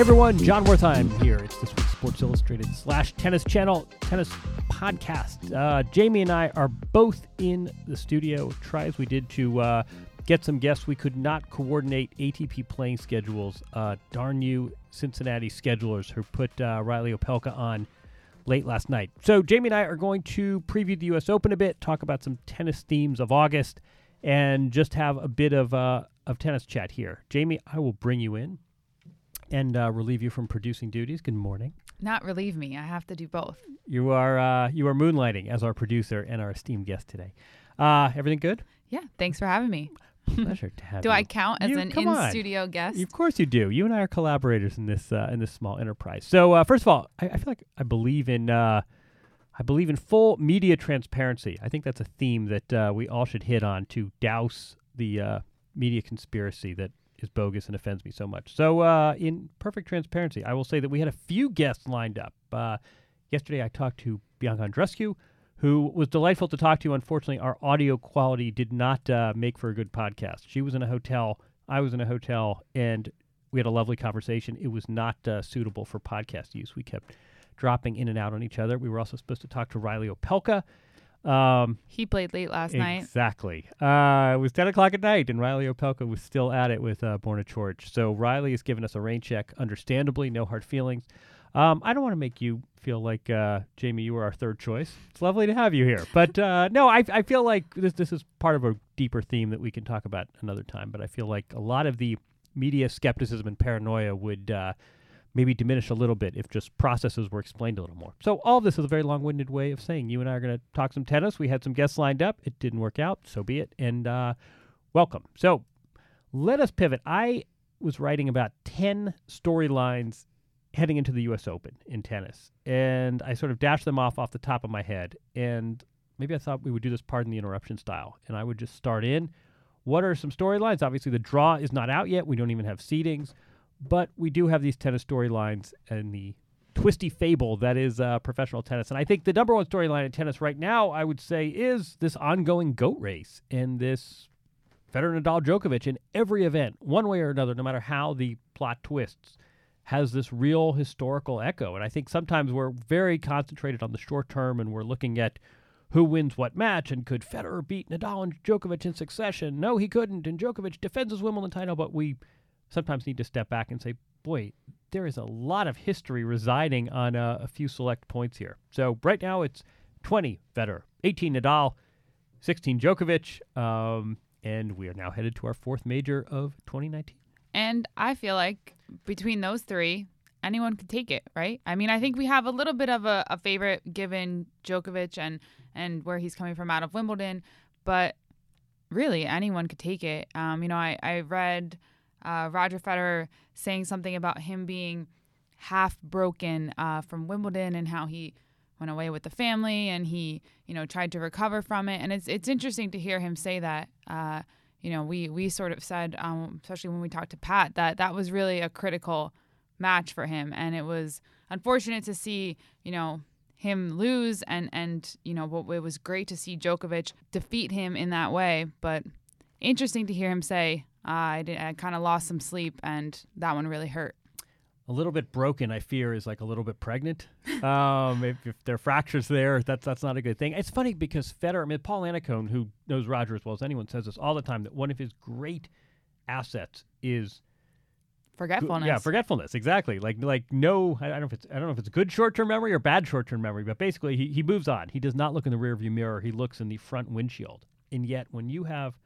Everyone, Jon Wertheim here. It's this week's Sports Illustrated slash Tennis Channel Tennis Podcast. Uh, Jamie and I are both in the studio. Try as we did to uh, get some guests, we could not coordinate ATP playing schedules. Uh, darn you, Cincinnati schedulers who put uh, Reilly Opelka on late last night. So Jamie and I are going to preview the U.S. Open a bit, talk about some tennis themes of August, and just have a bit of uh, of tennis chat here. Jamie, I will bring you in and uh, relieve you from producing duties. Good morning. Not relieve me. I have to do both. You are uh, you are moonlighting as our producer and our esteemed guest today. Uh, everything good? Yeah. Thanks for having me. Pleasure to have do you. I count as You- an in studio guest? Of course you do. You and I are collaborators in this uh, in this small enterprise. So uh, first of all, I, I feel like I believe in uh, I believe in full media transparency. I think that's a theme that uh, we all should hit on to douse the uh, media conspiracy that is bogus and offends me so much. So uh, in perfect transparency, I will say that we had a few guests lined up. Uh, yesterday, I talked to Bianca Andreescu, who was delightful to talk to. Unfortunately, our audio quality did not uh, make for a good podcast. She was in a hotel, I was in a hotel, and we had a lovely conversation. It was not uh, suitable for podcast use. We kept dropping in and out on each other. We were also supposed to talk to Reilly Opelka. Um, he played late last night. Exactly. Uh, it was 10 o'clock at night, and Reilly Opelka was still at it with uh, Borna Coric. So Reilly has given us a rain check, understandably, no hard feelings. Um, I don't want to make you feel like, uh, Jamie, you were our third choice. It's lovely to have you here. But uh, no, I, I feel like this, this is part of a deeper theme that we can talk about another time. But I feel like a lot of the media skepticism and paranoia would uh, maybe diminish a little bit if just processes were explained a little more. So all this is a very long-winded way of saying you and I are going to talk some tennis. We had some guests lined up. It didn't work out. So be it. And uh, welcome. So let us pivot. I was writing about 10 storylines heading into the U.S. Open in tennis, and I sort of dashed them off off the top of my head. And maybe I thought we would do this pardon the interruption style, and I would just start in. What are some storylines? Obviously, the draw is not out yet. We don't even have seedings, but we do have these tennis storylines and the twisty fable that is uh, professional tennis. And I think the number one storyline in tennis right now, I would say, is this ongoing goat race and this Federer, Nadal, Djokovic in every event, one way or another, no matter how the plot twists, has this real historical echo. And I think sometimes we're very concentrated on the short term and we're looking at who wins what match and could Federer beat Nadal and Djokovic in succession? No, he couldn't. And Djokovic defends his Wimbledon title, but we sometimes need to step back and say, boy, there is a lot of history residing on uh, a few select points here. So right now it's 20 Federer, 18 Nadal, 16 Djokovic, um, and we are now headed to our fourth major of 2019. And I feel like between those three, anyone could take it, right? I mean, I think we have a little bit of a, a favorite given Djokovic and and where he's coming from out of Wimbledon, but really anyone could take it. Um, you know, I I read uh, Roger Federer saying something about him being half broken uh, from Wimbledon and how he went away with the family and he you know tried to recover from it. And it's it's interesting to hear him say that. Uh, you know we we sort of said um, especially when we talked to Pat that that was really a critical match for him. And it was unfortunate to see you know him lose and and you know what it was great to see Djokovic defeat him in that way. But interesting to hear him say uh, I did, I kind of lost some sleep and that one really hurt A little bit broken, I fear, is like a little bit pregnant. Um, if, if there are fractures there, that's that's not a good thing. It's funny because Federer, I mean, Paul Annacone, who knows Roger as well as anyone, says this all the time that one of his great assets is forgetfulness Yeah, forgetfulness. Exactly. Like like no, I don't know if it's I don't know if it's good short term memory or bad short term memory, but basically he, he moves on. He does not look in the rearview mirror. He looks in the front windshield. And yet, when you have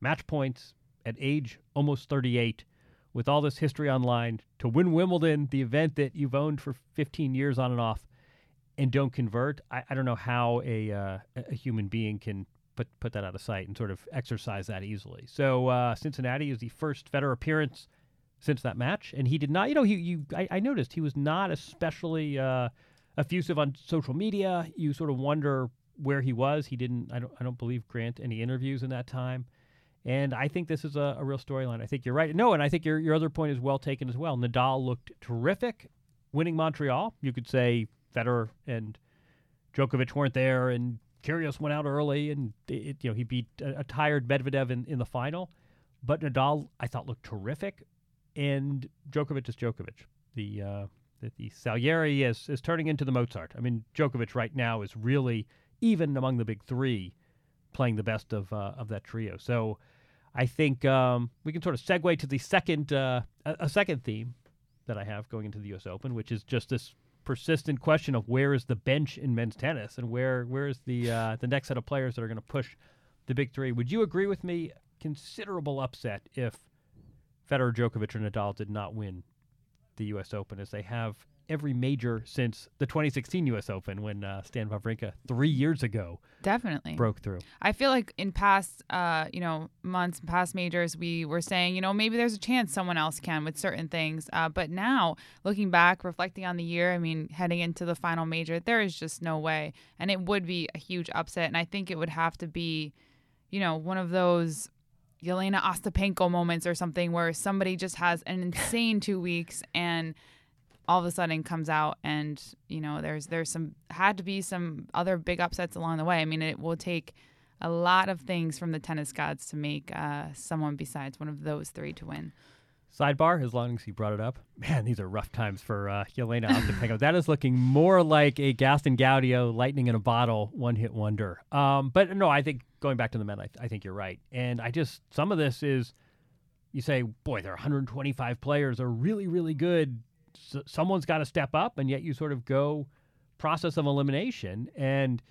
match points at age almost 38, with all this history online, to win Wimbledon, the event that you've owned for 15 years on and off, and don't convert, I, I don't know how a uh, a human being can put put that out of sight and sort of exercise that easily. So uh, Cincinnati is the first Federer appearance since that match, and he did not. You know, he you I, I noticed he was not especially uh, effusive on social media. You sort of wonder where he was. He didn't. I don't. I don't believe grant any interviews in that time. And I think this is a, a real storyline. I think you're right. No, and I think your your other point is well taken as well. Nadal looked terrific, winning Montreal. You could say Federer and Djokovic weren't there, and Kyrgios went out early, and it, you know he beat a, a tired Medvedev in, in the final. But Nadal, I thought, looked terrific, and Djokovic is Djokovic. the uh, that the Salieri is is turning into the Mozart. I mean, Djokovic right now is really even among the big three, playing the best of uh, of that trio. So, I think um, we can sort of segue to the second uh, a, second theme that I have going into the U.S. Open, which is just this persistent question of where is the bench in men's tennis and where where is the uh, the next set of players that are going to push the big three. Would you agree with me? Considerable upset if Federer, Djokovic, or Nadal did not win the U.S. Open, as they have every major since the 2016 U.S. Open when uh, Stan Wawrinka three years ago Definitely. broke through. I feel like in past, uh, you know, months, past majors, we were saying, you know, maybe there's a chance someone else can with certain things. Uh, but now, looking back, reflecting on the year, I mean, heading into the final major, there is just no way, and it would be a huge upset. And I think it would have to be, you know, one of those. Jelena Ostapenko moments or something where somebody just has an insane two weeks and all of a sudden comes out and you know there's there's some had to be some other big upsets along the way. I mean, it will take a lot of things from the tennis gods to make uh, someone besides one of those three to win. Sidebar, as long as he brought it up, man, these are rough times for uh, Jelena Ostapenko. that is looking more like a Gaston Gaudio lightning in a bottle one hit wonder. Um, but no, I think going back to the men, I, I think you're right. And I just, some of this is, you say, boy, there are 125 players are really, really good. Someone's got to step up, and yet you sort of go process of elimination. And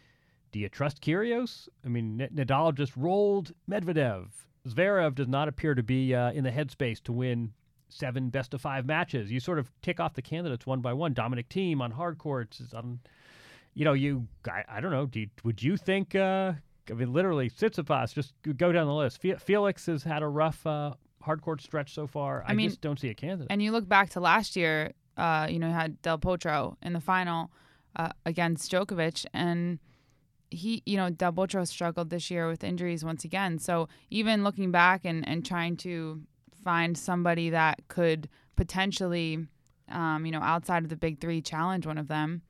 do you trust Kyrgios? I mean, Nadal just rolled Medvedev. Zverev does not appear to be uh, in the headspace to win seven best of five matches. You sort of tick off the candidates one by one. Dominic Thiem on hard courts is on. You know, you I, I don't know. Do you, would you think? Uh, I mean, literally, Tsitsipas. Just go down the list. Felix has had a rough uh, hard court stretch so far. I, I mean, just don't see a candidate. And you look back to last year, uh, you know, had Del Potro in the final uh, against Djokovic, and he, you know, Del Potro struggled this year with injuries once again. So even looking back and, and trying to find somebody that could potentially, um, you know, outside of the big three, challenge one of them.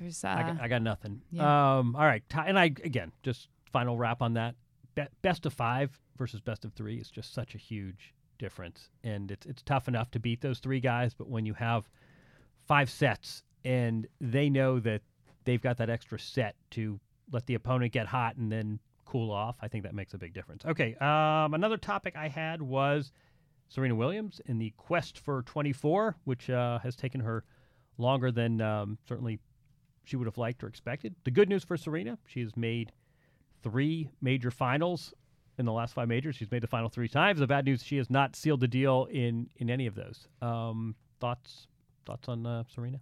There's, uh, I, got, I got nothing. yeah. Um, all right, and I again just final wrap on that. Be- best of five versus best of three is just such a huge difference, and it's it's tough enough to beat those three guys, but when you have five sets and they know that they've got that extra set to let the opponent get hot and then cool off, I think that makes a big difference. Okay, um, another topic I had was Serena Williams in the quest for 24, which uh, has taken her longer than um, certainly she would have liked or expected. The good news for Serena, she has made three major finals in the last five majors. She's made the final three times. The bad news, she has not sealed the deal in in any of those. Um, thoughts thoughts on uh, Serena?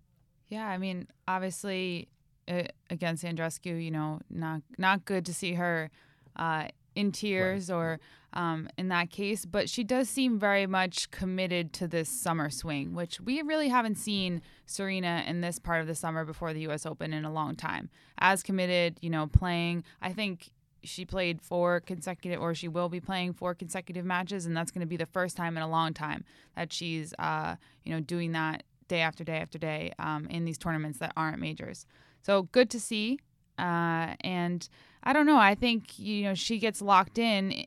Yeah, I mean, obviously uh, against Andreescu, you know, not not good to see her uh, in tears or um, in that case, but she does seem very much committed to this summer swing, which we really haven't seen Serena in this part of the summer before the U.S. Open in a long time. As committed, you know, playing. I think she played four consecutive, or she will be playing four consecutive matches, and that's going to be the first time in a long time that she's, uh, you know, doing that day after day after day um, in these tournaments that aren't majors. So good to see. Uh, and I don't know. I think you know she gets locked in,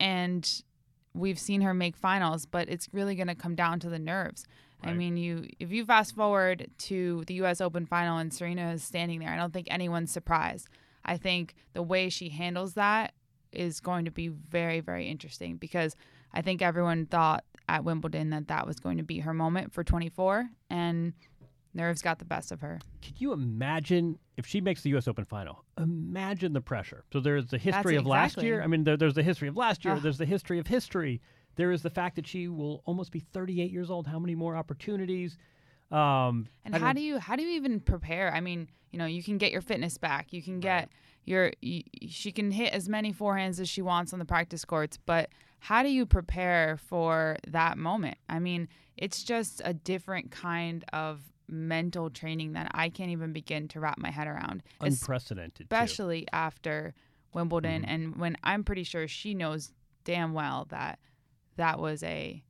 and we've seen her make finals, but it's really going to come down to the nerves. I mean, you if you fast forward to the U.S. Open final and Serena is standing there, I don't think anyone's surprised. I think the way she handles that is going to be very, very interesting because I think everyone thought at Wimbledon that that was going to be her moment for 24, and nerves got the best of her. Can you imagine if she makes the U.S. Open final? Imagine the pressure. So there's the history of last year. I mean, there, there's the history of last year. Ugh. There's the history of history. There is the fact that she will almost be 38 years old. How many more opportunities? Um, And how don't- you how do you even prepare? I mean, you know, you can get your fitness back. You can get your y she can hit as many forehands as she wants on the practice courts, but how do you prepare for that moment? I mean, it's just a different kind of mental training that I can't even begin to wrap my head around. unprecedented. too. especially after Wimbledon Mhm. and when I'm pretty sure she knows damn well that that was a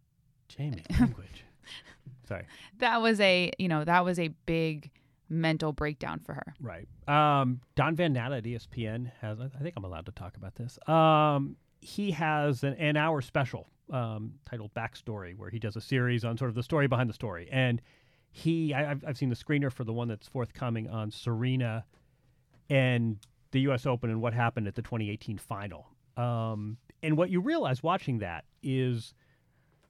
Jamie language. Sorry. that was a you know that was a big mental breakdown for her. Right. Um, Don Van Natta at ESPN has. I think I'm allowed to talk about this. Um, he has an, an hour special um, titled Backstory, where he does a series on sort of the story behind the story. And he, I, have I've seen the screener for the one that's forthcoming on Serena and the U.S. Open and what happened at the 2018 final. Um, and what you realize watching that is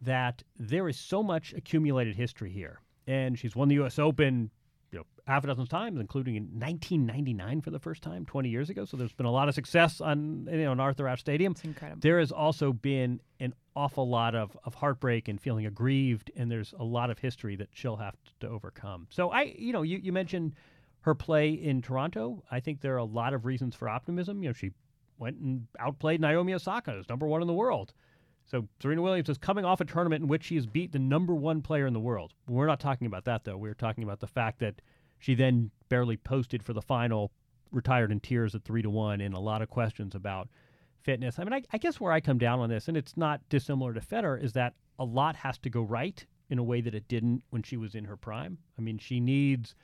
that there is so much accumulated history here. And she's won the U.S. Open you know, half a dozen times, including in 1999 for the first time, 20 years ago. So there's been a lot of success on you know in Arthur Ashe Stadium. It's incredible. There has also been an awful lot of, of heartbreak and feeling aggrieved, and there's a lot of history that she'll have to overcome. So I, you know, you, you mentioned her play in Toronto. I think there are a lot of reasons for optimism. You know, she went and outplayed Naomi Osaka, who's number one in the world. So Serena Williams is coming off a tournament in which she has beat the number one player in the world. We're not talking about that though. We're talking about the fact that she then barely posted for the final, retired in tears at three to one, and a lot of questions about fitness. I mean, I, I guess where I come down on this, and it's not dissimilar to Federer, is that a lot has to go right in a way that it didn't when she was in her prime. I mean, she needs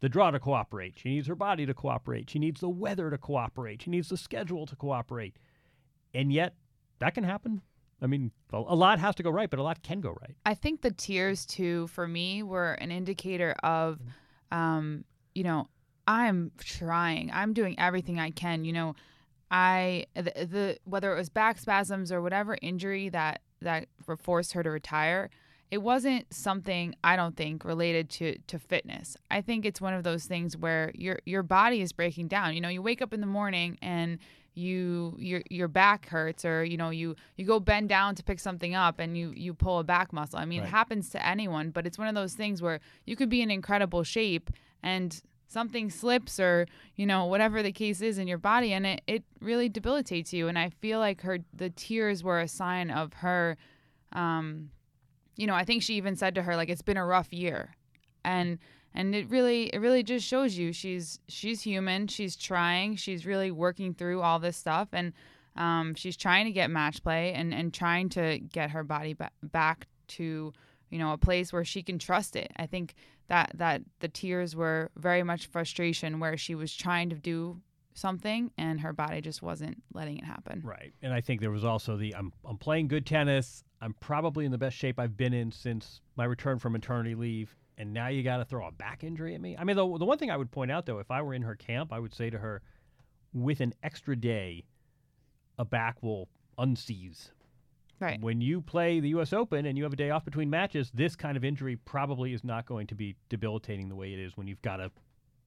the draw to cooperate. She needs her body to cooperate. She needs the weather to cooperate. She needs the schedule to cooperate. And yet, that can happen I mean, a lot has to go right, but a lot can go right. I think the tears too, for me, were an indicator of, um, you know, I'm trying. I'm doing everything I can. You know, I the, the whether it was back spasms or whatever injury that that forced her to retire, it wasn't something I don't think related to to fitness. I think it's one of those things where your your body is breaking down. You know, you wake up in the morning and you your your back hurts or you know you you go bend down to pick something up and you you pull a back muscle. I mean, right. it happens to anyone, but it's one of those things where you could be in incredible shape and something slips or you know whatever the case is in your body and it, it really debilitates you and i feel like her the tears were a sign of her um you know i think she even said to her like it's been a rough year and and it really it really just shows you she's she's human she's trying she's really working through all this stuff and um, she's trying to get match play and and trying to get her body ba- back to you know a place where she can trust it. I think that that the tears were very much frustration where she was trying to do something and her body just wasn't letting it happen. Right. And i think there was also the i'm, I'm playing good tennis. I'm probably in the best shape i've been in since my return from maternity leave and now you got to throw a back injury at me. I mean, the, the one thing I would point out, though, if I were in her camp, I would say to her, with an extra day, a back will unseize. Right. When you play the U.S. Open and you have a day off between matches, this kind of injury probably is not going to be debilitating the way it is when you've got to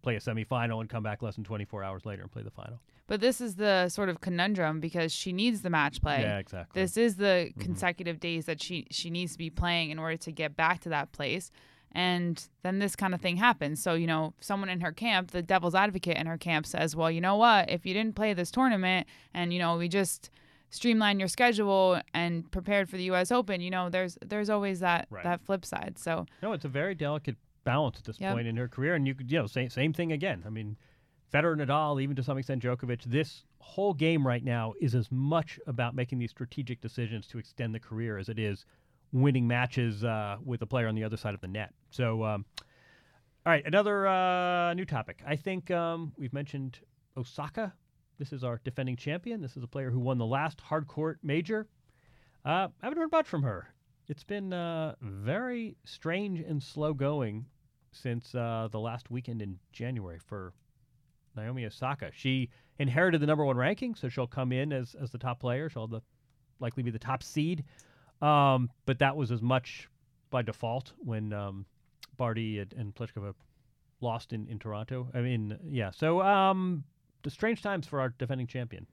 play a semifinal and come back less than 24 hours later and play the final. But this is the sort of conundrum because she needs the match play. Yeah, exactly. This is the mm-hmm. consecutive days that she she needs to be playing in order to get back to that place and then this kind of thing happens. So, you know, someone in her camp, the devil's advocate in her camp says, well, you know what? If you didn't play this tournament and, you know, we just streamline your schedule and prepared for the US Open, you know, there's there's always that right. that flip side. So No, it's a very delicate balance at this yep. point in her career. And you could, you know, same same thing again. I mean, Federer, Nadal, even to some extent Djokovic, this whole game right now is as much about making these strategic decisions to extend the career as it is winning matches uh, with a player on the other side of the net. So, um, all right, another uh, new topic. I think um, we've mentioned Osaka. This is our defending champion. This is a player who won the last hard court major. Uh, I haven't heard much from her. It's been uh, very strange and slow going since uh, the last weekend in January for Naomi Osaka. She inherited the number one ranking, so she'll come in as, as the top player. She'll the, likely be the top seed. Um, but that was as much by default when um, Barty and, and Pliskova lost in, in Toronto. I mean, yeah. So um, the strange times for our defending champion.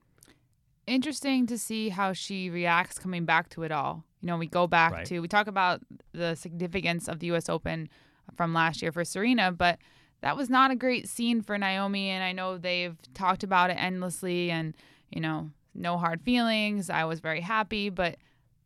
Interesting to see how she reacts coming back to it all. You know, we go back right. to we talk about the significance of the U.S. Open from last year for Serena, but that was not a great scene for Naomi. And I know they've talked about it endlessly, and you know, no hard feelings. I was very happy, but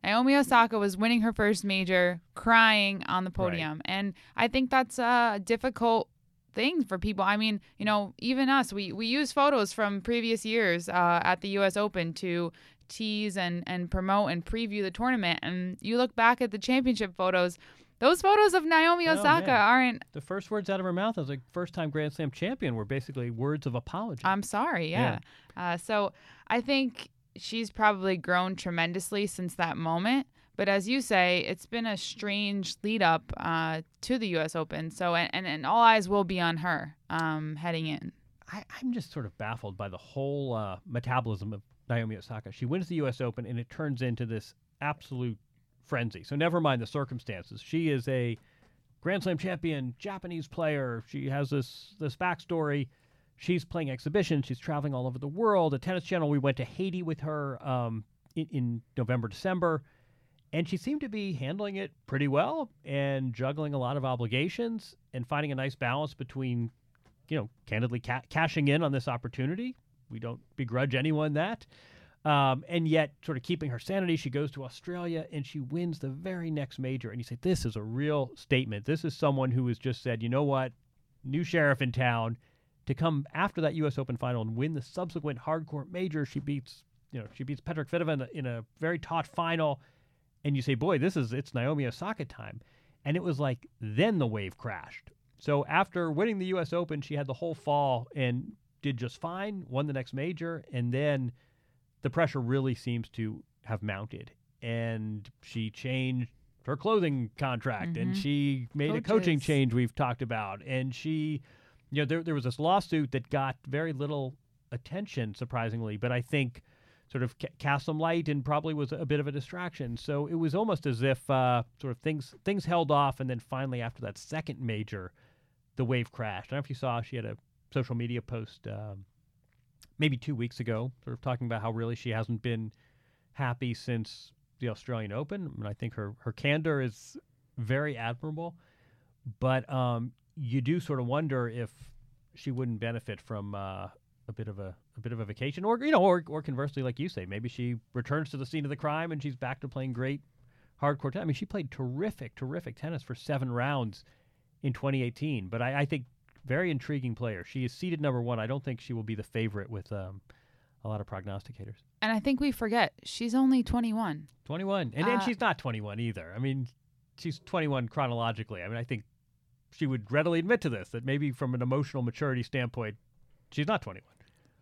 Naomi Osaka was winning her first major, crying on the podium. Right. And I think that's a difficult thing for people. I mean, you know, even us, we, we use photos from previous years uh, at the U.S. Open to tease and, and promote and preview the tournament. And you look back at the championship photos, those photos of Naomi oh, Osaka aren't. The first words out of her mouth as a first time Grand Slam champion were basically words of apology. I'm sorry, yeah. yeah. Uh, so I think she's probably grown tremendously since that moment. But as you say, it's been a strange lead up uh, to the U.S. Open. So and, and, and all eyes will be on her um, heading in. I, I'm just sort of baffled by the whole uh, metabolism of Naomi Osaka. She wins the U.S. Open and it turns into this absolute frenzy. So never mind the circumstances. She is a Grand Slam champion, Japanese player. She has this this backstory. She's playing exhibitions. She's traveling all over the world. At Tennis Channel, we went to Haiti with her um, in, in November, December, and she seemed to be handling it pretty well and juggling a lot of obligations and finding a nice balance between, you know, candidly ca- cashing in on this opportunity. We don't begrudge anyone that. Um, and yet, sort of keeping her sanity, she goes to Australia and she wins the very next major. And you say, This is a real statement. This is someone who has just said, you know what, new sheriff in town, to come after that U.S. Open final and win the subsequent hardcourt major. She beats, you know, she beats Petra Kvitova in a, in a very taut final. And you say, boy, this is, it's Naomi Osaka time. And it was like, then the wave crashed. So after winning the U.S. Open, she had the whole fall and did just fine, won the next major. And then, the pressure really seems to have mounted. And she changed her clothing contract Mhm. and she made a coaching change we've talked about. And she, you know, there, there was this lawsuit that got very little attention, surprisingly, but I think sort of ca- cast some light and probably was a bit of a distraction. So it was almost as if uh, sort of things things held off, and then finally after that second major, the wave crashed. I don't know if you saw she had a social media post um, maybe two weeks ago, sort of talking about how really she hasn't been happy since the Australian Open. I, And I think her her candor is very admirable, but um, you do sort of wonder if she wouldn't benefit from uh, a bit of a, a bit of a vacation, or you know, or or conversely, like you say, maybe she returns to the scene of the crime and she's back to playing great hardcore tennis. I mean, she played terrific, terrific tennis for seven rounds in 2018. But I, I think very intriguing player. She is seated number one. I don't think she will be the favorite with um, a lot of prognosticators. And I think we forget she's only 21. 21, and, and Uh, she's not 21 either. I mean, she's 21 chronologically. I mean, I think she would readily admit to this that maybe from an emotional maturity standpoint, she's not 21.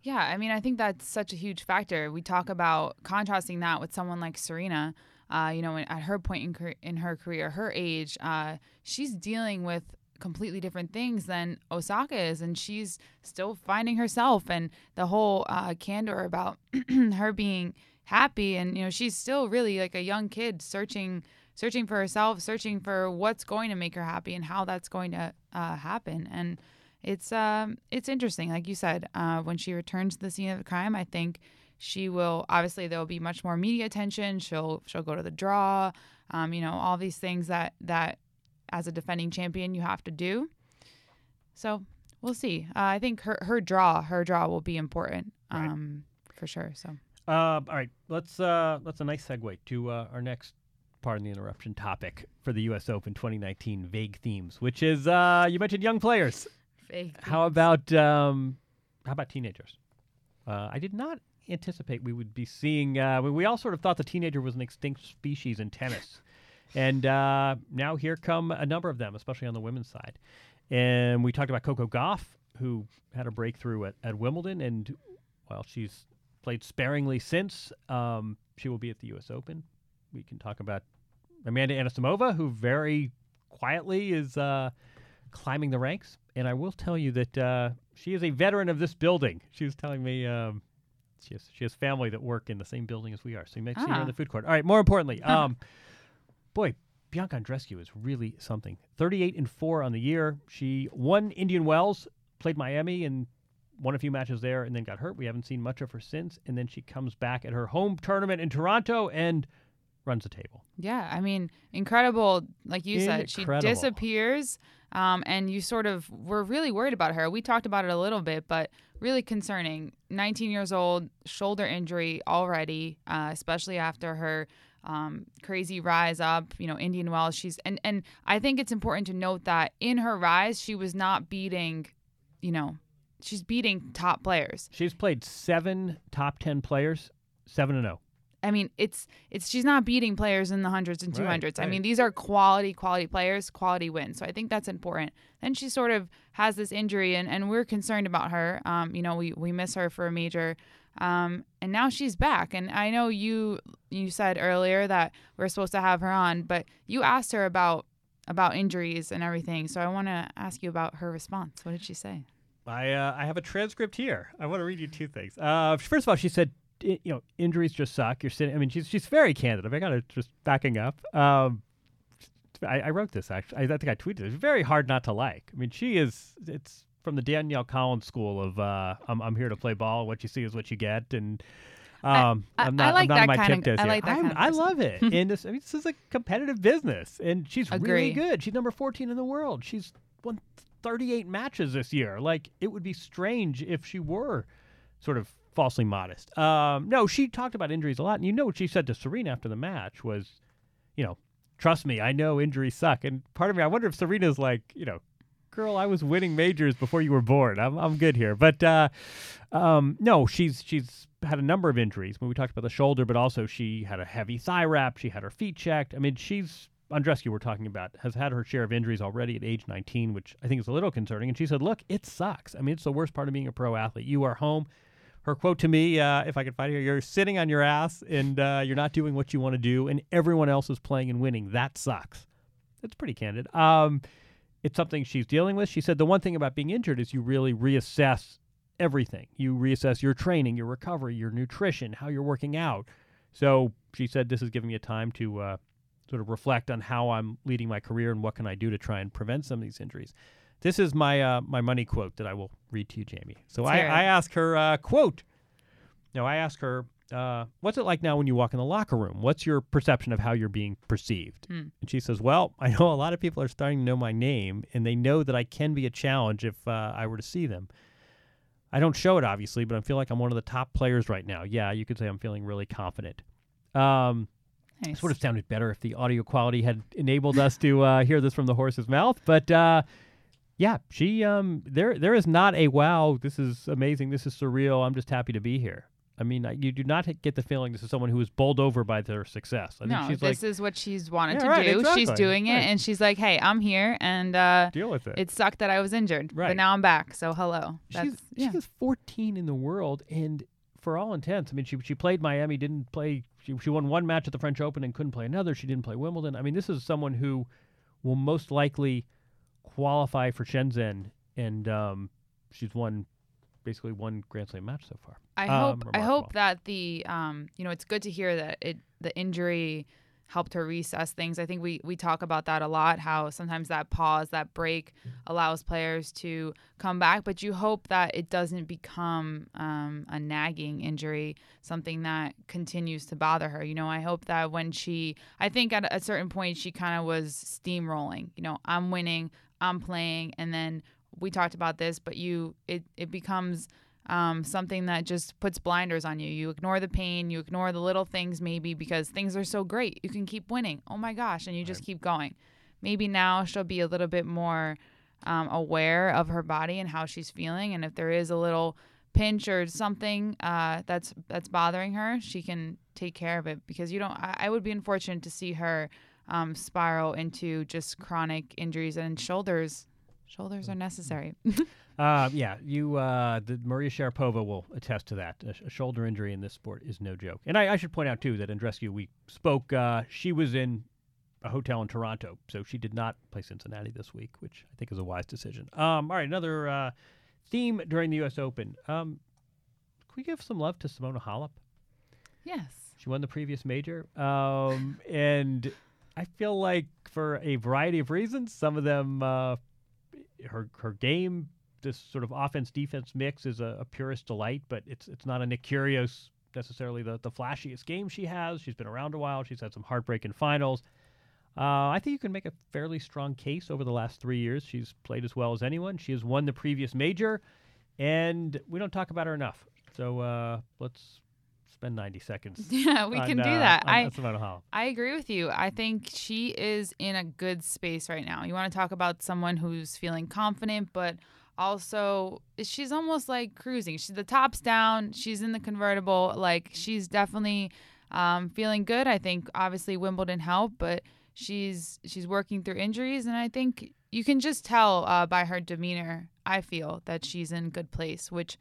Yeah, I mean, I think that's such a huge factor. We talk about contrasting that with someone like Serena. Uh, you know, at her point in, in her career, her age, uh, she's dealing with completely different things than Osaka is, and she's still finding herself. And the whole uh, candor about her being happy, and you know, she's still really like a young kid searching, searching for herself, searching for what's going to make her happy and how that's going to uh, happen. And it's um it's interesting. Like you said uh, when she returns to the scene of the crime i think she will obviously there will be much more media attention. She'll she'll go to the draw um, you know all these things that that as a defending champion you have to do. So we'll see. Uh, i think her her draw her draw will be important Right. um for sure so. Uh, all right, let's uh, that's a nice segue to uh, our next pardon the interruption topic for the U.S. Open 2019 vague themes, which is uh, you mentioned young players. Fake How about um, how about teenagers? Uh, I did not anticipate we would be seeing. Uh, we, we all sort of thought the teenager was an extinct species in tennis, and uh, now here come a number of them, especially on the women's side. And we talked about Coco Gauff, who had a breakthrough at, at Wimbledon, and well, she's played sparingly since. Um, she will be at the U.S. Open. We can talk about Amanda Anisimova, who very quietly is uh, climbing the ranks. And I will tell you that uh, she is a veteran of this building. She was telling me um, she has she has family that work in the same building as we are, so you might see her Ah. in the food court. All right. More importantly, um, boy, Bianca Andreescu is really something. Thirty-eight and four on the year. She won Indian Wells, played Miami, and won a few matches there, and then got hurt. We haven't seen much of her since. And then she comes back at her home tournament in Toronto and runs the table. Yeah, I mean, incredible. Like you said, she disappears, um, and you sort of were really worried about her. We talked about it a little bit, but really concerning. 19 years old, shoulder injury already, uh, especially after her um, crazy rise up. You know, Indian Wells. She's and and I think it's important to note that in her rise, she was not beating, you know, she's beating top players. She's played seven top ten players, seven and oh. zero. I mean, it's it's she's not beating players in the hundreds and two hundreds. Right, hundreds. I mean, these are quality, quality players, quality wins. So I think that's important. Then she sort of has this injury, and, and we're concerned about her. Um, you know, we we miss her for a major Um, and now she's back. And I know you you said earlier that we're supposed to have her on, but you asked her about about injuries and everything. So I want to ask you about her response. What did she say? I uh, I have a transcript here. I want to read you two things. Uh, first of all, she said, you know, injuries just suck. You're sitting. I mean, she's she's very candid. I got to just backing up. Um, I, I, wrote this actually. I, I, think I tweeted it. It's very hard not to like. I mean, she is. It's from the Danielle Collins school of uh, I'm I'm here to play ball. What you see is what you get, and um, I, am not, like I'm not that kind of, I like that kind of I love it. and this, I mean, this is a competitive business, and she's Agree. really good. She's number 14 in the world. She's won 38 matches this year. Like it would be strange if she were sort of falsely modest. Um, no, she talked about injuries a lot, and you know what she said to Serena after the match was, you know, trust me, I know injuries suck. And part of me, I wonder if Serena's like, you know, girl, I was winning majors before you were born. I'm I'm good here. But uh, um, no, she's she's had a number of injuries. When we talked about the shoulder, but also she had a heavy thigh wrap. She had her feet checked. I mean, she's Andreescu we're talking about has had her share of injuries already at age 19, which I think is a little concerning. And she said, "Look, it sucks. I mean, it's the worst part of being a pro athlete. You are home." Her quote to me, uh, if I can find it here, you're sitting on your ass and uh, you're not doing what you want to do, and everyone else is playing and winning. That sucks. That's pretty candid. Um, it's something she's dealing with. She said the one thing about being injured is you really reassess everything. You reassess your training, your recovery, your nutrition, how you're working out. So she said this is giving me a time to uh, sort of reflect on how I'm leading my career and what can I do to try and prevent some of these injuries. This is my uh, my money quote that I will read to you, Jamie. So I, I ask her uh, quote. No, I ask her, uh, "What's it like now when you walk in the locker room? What's your perception of how you're being perceived?" Hmm. And she says, "Well, I know a lot of people are starting to know my name, and they know that I can be a challenge if uh, I were to see them. I don't show it obviously, but I feel like I'm one of the top players right now. Yeah, you could say I'm feeling really confident." Um, Nice. this would have sounded better if the audio quality had enabled us to uh, hear this from the horse's mouth. But uh, yeah, she um, there there is not a wow. This is amazing. This is surreal. I'm just happy to be here. I mean, you do not get the feeling this is someone who is bowled over by their success. I no, think she's this like, is what she's wanted Yeah, to right, do. exactly, She's doing it, right. and she's like, "Hey, I'm here, and uh, deal with it. it sucked that I was injured, Right. but now I'm back. So hello." That's she's yeah. she is 14 in the world, and for all intents, I mean, she she played Miami, didn't play. She, she won one match at the French Open and couldn't play another. She didn't play Wimbledon. I mean, this is someone who will most likely qualify for Shenzhen, and um, she's won basically one Grand Slam match so far. I Um, hope I hope that the um you know it's good to hear that it the injury helped her reassess things. I think we we talk about that a lot how sometimes that pause, that break allows players to come back, but you hope that it doesn't become um, a nagging injury, something that continues to bother her. You know, I hope that when she I think at a certain point she kind of was steamrolling. You know, I'm winning, I'm playing and then we talked about this, but you it it becomes um, something that just puts blinders on you. You ignore the pain, you ignore the little things, maybe because things are so great. You can keep winning. Oh my gosh. And you just keep going. Maybe now she'll be a little bit more um, aware of her body and how she's feeling. And if there is a little pinch or something uh, that's that's bothering her, she can take care of it because you don't. I, I would be unfortunate to see her um, spiral into just chronic injuries and shoulders. Shoulders are necessary. Uh, yeah, you uh, the Maria Sharapova will attest to that. A, sh- a shoulder injury in this sport is no joke. And I, I should point out too that Andreescu, we spoke. Uh, she was in a hotel in Toronto, so she did not play Cincinnati this week, which I think is a wise decision. Um, all right, another uh, theme during the U.S. Open. Um, can we give some love to Simona Halep? yes. She won the previous major, um, and I feel like for a variety of reasons, some of them, uh, her her game, this sort of offense defense mix is a, a purist delight, but it's it's not a Nick Kyrgios necessarily the the flashiest game she has. She's been around a while. She's had some heartbreak in finals. Uh, I think you can make a fairly strong case over the last three years. She's played as well as anyone. She has won the previous major, and we don't talk about her enough. So uh, let's spend 90 seconds. Yeah, we on, can do uh, that. I on Simona Halep. I agree with you. I think she is in a good space right now. You want to talk about someone who's feeling confident, but also she's almost like cruising. She's the top's down. She's in the convertible. Like she's definitely um, feeling good. I think obviously Wimbledon helped, but she's she's working through injuries, and I think you can just tell uh, by her demeanor. I feel that she's in good place, which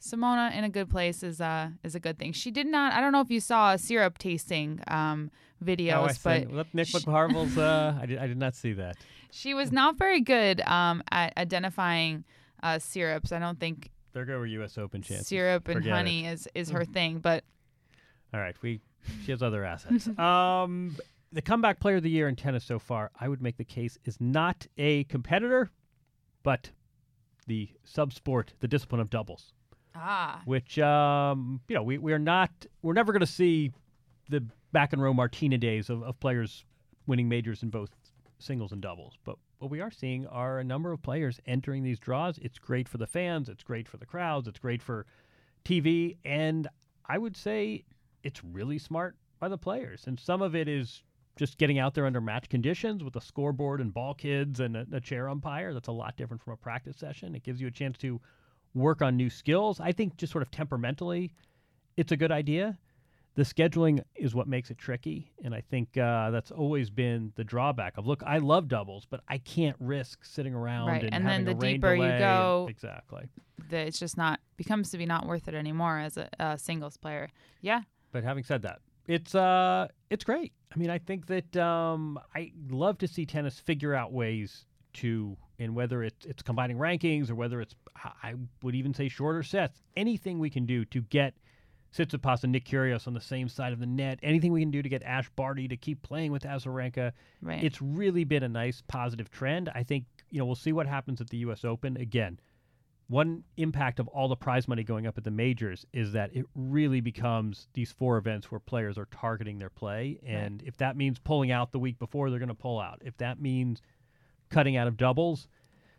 Simona in a good place is uh is a good thing. She did not. I don't know if you saw a syrup tasting um videos, Oh, I but. Nick McCarvel's. Uh, I did. I did not see that. she was not very good um at identifying uh syrups. I don't think There go our U.S. Open chances. syrup and Forget. Mm. honey is is her thing, but All right, we she has other assets. um, the comeback player of the year in tennis so far, I would make the case, is not a competitor, but the sub-sport, the discipline of doubles, ah which um, you know we we are not we're never going to see the back and row Martina days of, of players winning majors in both singles and doubles, but what we are seeing are a number of players entering these draws. It's great for the fans, it's great for the crowds, it's great for TV, and I would say it's really smart by the players. And some of it is just getting out there under match conditions with a scoreboard and ball kids and a, a chair umpire. That's a lot different from a practice session. It gives you a chance to work on new skills. I think just sort of temperamentally, it's a good idea. The scheduling is what makes it tricky, and I think uh, that's always been the drawback of look. I love doubles, but I can't risk sitting around Right, and, and then the deeper you and- go- exactly. the, it's just not becomes to be not worth it anymore as a, a singles player. Yeah, But having said that, it's uh it's great. I mean, I think that um I love to see tennis figure out ways to and whether it's it's combining rankings or whether it's I would even say shorter sets, anything we can do to get Tsitsipas and Nick Kyrgios on the same side of the net, anything we can do to get Ash Barty to keep playing with Azarenka, right. it's really been a nice positive trend. I think, you know, we'll see what happens at the US Open. Again, one impact of all the prize money going up at the majors is that it really becomes these four events where players are targeting their play. And if that means pulling out the week before, they're going to pull out. If that means cutting out of doubles,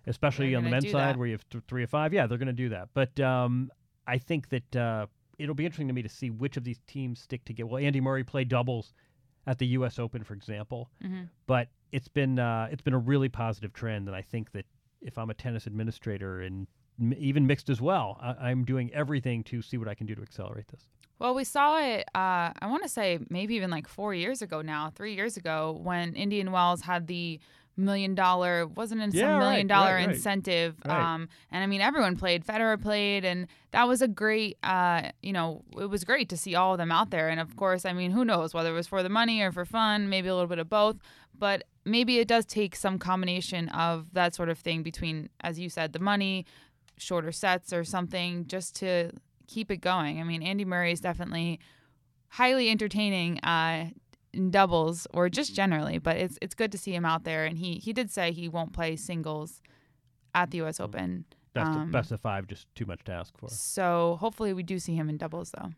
especially on the men's side that. where you have th- three or five, yeah, they're going to do that. But um, I think that uh, it'll be interesting to me to see which of these teams stick together. Well, Andy Murray played doubles at the U.S. Open, for example hmm but it's been uh, it's been a really positive trend, and I think that if I'm a tennis administrator and m- even mixed as well, I- I'm doing everything to see what I can do to accelerate this. Well, we saw it. Uh, I want to say maybe even like four years ago now, three years ago, when Indian Wells had the million dollar wasn't it Yeah, some right, million dollar right, right. incentive Right. um and i mean everyone played federer played and that was a great uh you know it was great to see all of them out there and of course i mean who knows whether it was for the money or for fun maybe a little bit of both but maybe it does take some combination of that sort of thing between as you said the money shorter sets or something just to keep it going i mean andy murray is definitely highly entertaining uh in doubles or just generally, but it's it's good to see him out there. And he he did say he won't play singles at the U.S. Open. Best Um, of, best of five, just too much to ask for. So hopefully we do see him in doubles though.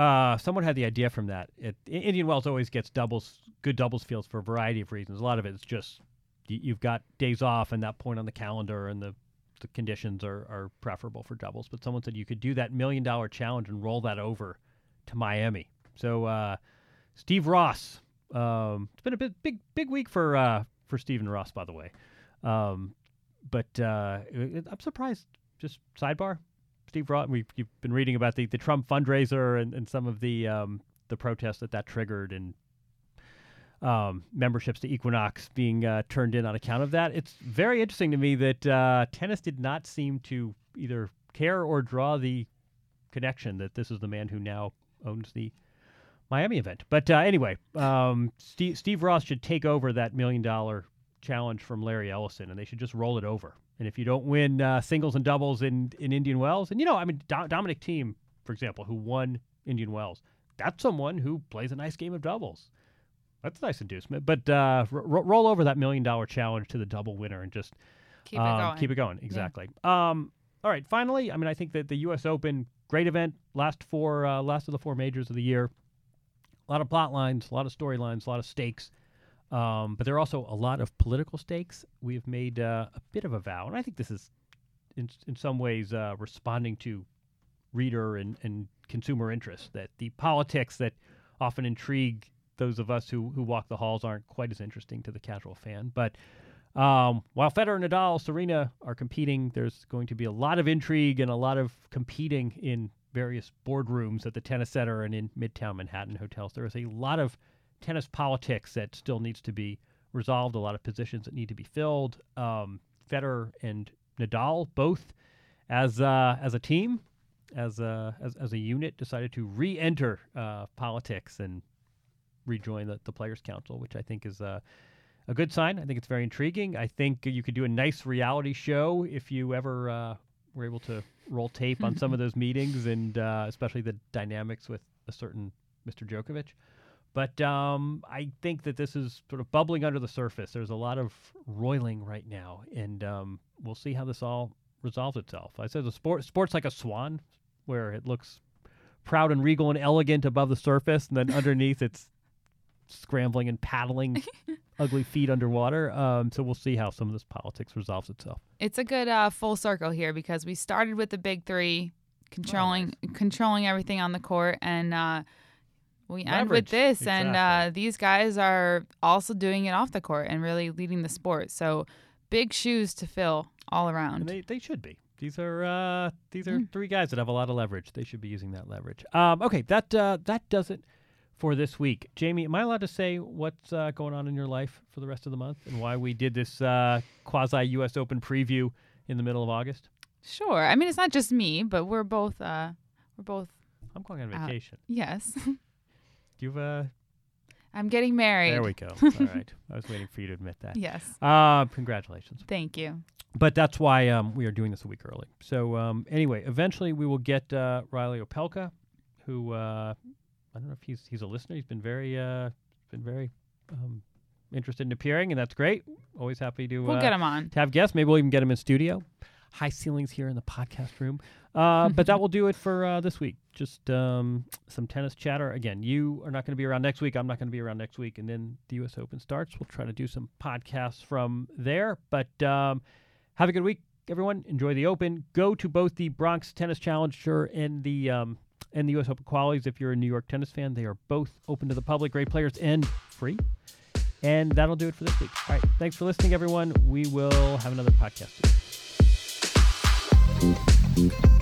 Uh, someone had the idea from that. It, Indian Wells always gets doubles, good doubles fields for a variety of reasons. A lot of it is just you've got days off and that point on the calendar, and the the conditions are, are preferable for doubles. But someone said you could do that million dollar challenge and roll that over to Miami. So uh, Steve Ross, um, it's been a bit, big big week for uh, for Stephen Ross, by the way. Um, but uh, I'm surprised. Just sidebar, Steve Ross. We've you've been reading about the, the Trump fundraiser and, and some of the um, the protests that that triggered and um, memberships to Equinox being uh, turned in on account of that. It's very interesting to me that uh, tennis did not seem to either care or draw the connection that this is the man who now owns the Miami event. But uh, anyway, um, Steve, Steve Ross should take over that million dollar challenge from Larry Ellison, and they should just roll it over. And if you don't win uh, singles and doubles in, in Indian Wells, and you know, I mean, Do- Dominic Thiem, for example, who won Indian Wells, that's someone who plays a nice game of doubles. That's a nice inducement. But uh, r- roll over that million dollar challenge to the double winner and just Keep um, it going. Keep it going. Exactly. Um, all right. Finally, I mean, I think that the U.S. Open, great event, last four, uh, last of the four majors of the year. A lot of plot lines, a lot of storylines, a lot of stakes. Um, but there are also a lot of political stakes. We have made uh, a bit of a vow, and I think this is, in in some ways, uh, responding to reader and, and consumer interest. That the politics that often intrigue those of us who who walk the halls aren't quite as interesting to the casual fan. But um, while Federer, and Nadal, Serena are competing, there's going to be a lot of intrigue and a lot of competing in various boardrooms at the Tennis Center and in Midtown Manhattan hotels. There is a lot of tennis politics that still needs to be resolved. A lot of positions that need to be filled. Um, Federer and Nadal both, as uh, as a team, as a as, as a unit decided to re-enter uh, politics and rejoin the, the Players Council, which I think is a good sign. I think it's very intriguing. I think you could do a nice reality show if you ever uh, were able to roll tape on some of those meetings, and uh, especially the dynamics with a certain Mr. Djokovic. But um, I think that this is sort of bubbling under the surface. There's a lot of roiling right now, and um, we'll see how this all resolves itself. I said the sport sports like a swan, where it looks proud and regal and elegant above the surface, and then underneath it's scrambling and paddling ugly feet underwater. Um, so we'll see how some of this politics resolves itself. It's a good uh, full circle here because we started with the big three, controlling controlling everything on the court, and uh, we end with Leverage, this. And uh, these guys are also doing it off the court and really leading the sport. So big shoes to fill all And around. they, they should be. These are uh, these are Mm. three guys that have a lot of leverage. They should be using that leverage. Um, okay, that uh, that does it for this week. Jamie, am I allowed to say what's uh, going on in your life for the rest of the month and why we did this uh, quasi U.S. Open preview in the middle of August? Sure. I mean, it's not just me, but we're both uh, we're both I'm going on vacation. yes. Do You've uh, I'm getting married. there we go. All right, I was waiting for you to admit that. Yes. Uh, congratulations. Thank you. But that's why um, we are doing this a week early. So um, anyway, eventually we will get uh, Reilly Opelka, who uh, I don't know if he's he's a listener. He's been very uh, been very um, interested in appearing, and that's great. Always happy to We'll uh, get him on. to have guests. Maybe we'll even get him in studio. High ceilings here in the podcast room. Uh, but that will do it for uh, this week. Just um, some tennis chatter. Again, you are not going to be around next week. I'm not going to be around next week. And then the U.S. Open starts. We'll try to do some podcasts from there. But um, have a good week, everyone. Enjoy the Open. Go to both the Bronx Tennis Challenger and the um, and the U.S. Open qualies. If you're a New York tennis fan, they are both open to the public. Great players and free. And that'll do it for this week. All right. Thanks for listening, everyone. We will have another podcast. soon.